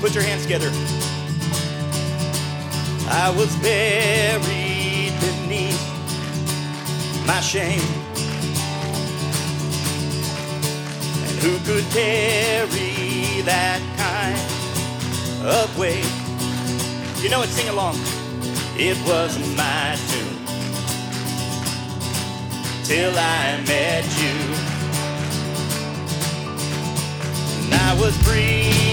Put your hands together. I was buried beneath my shame. And who could carry that kind of weight? You know it, sing along. It was my doom till I met you. And I was breathing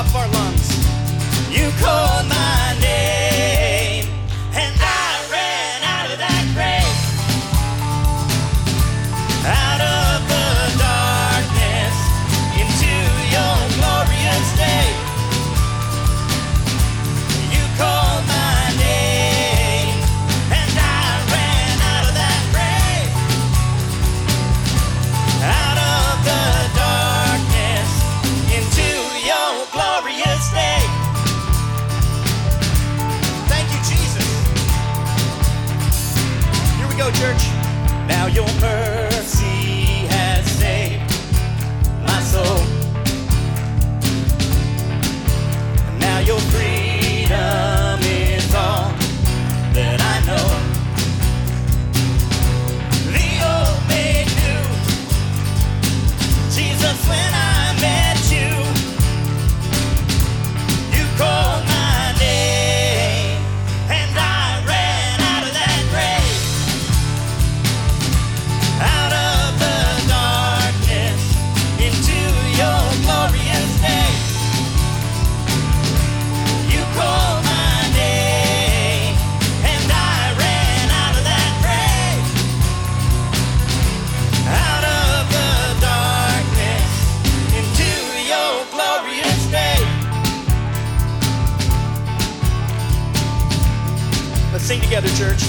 Of our lungs. You called my church. Now your mercy sing together, church.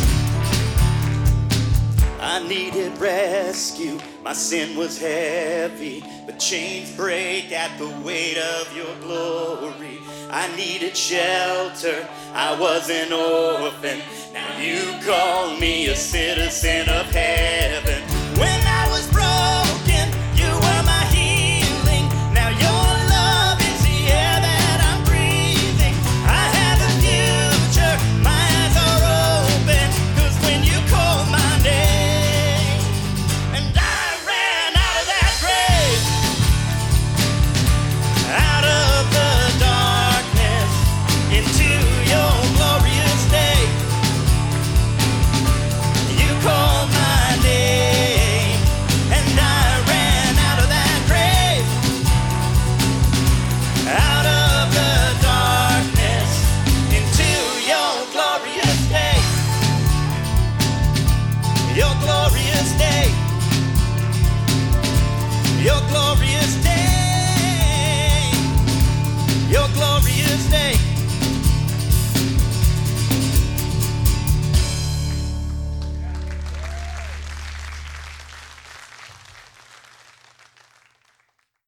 I needed rescue. My sin was heavy, but chains break at the weight of your glory. I needed shelter. I was an orphan. Now you call me a citizen your glorious day, your glorious day.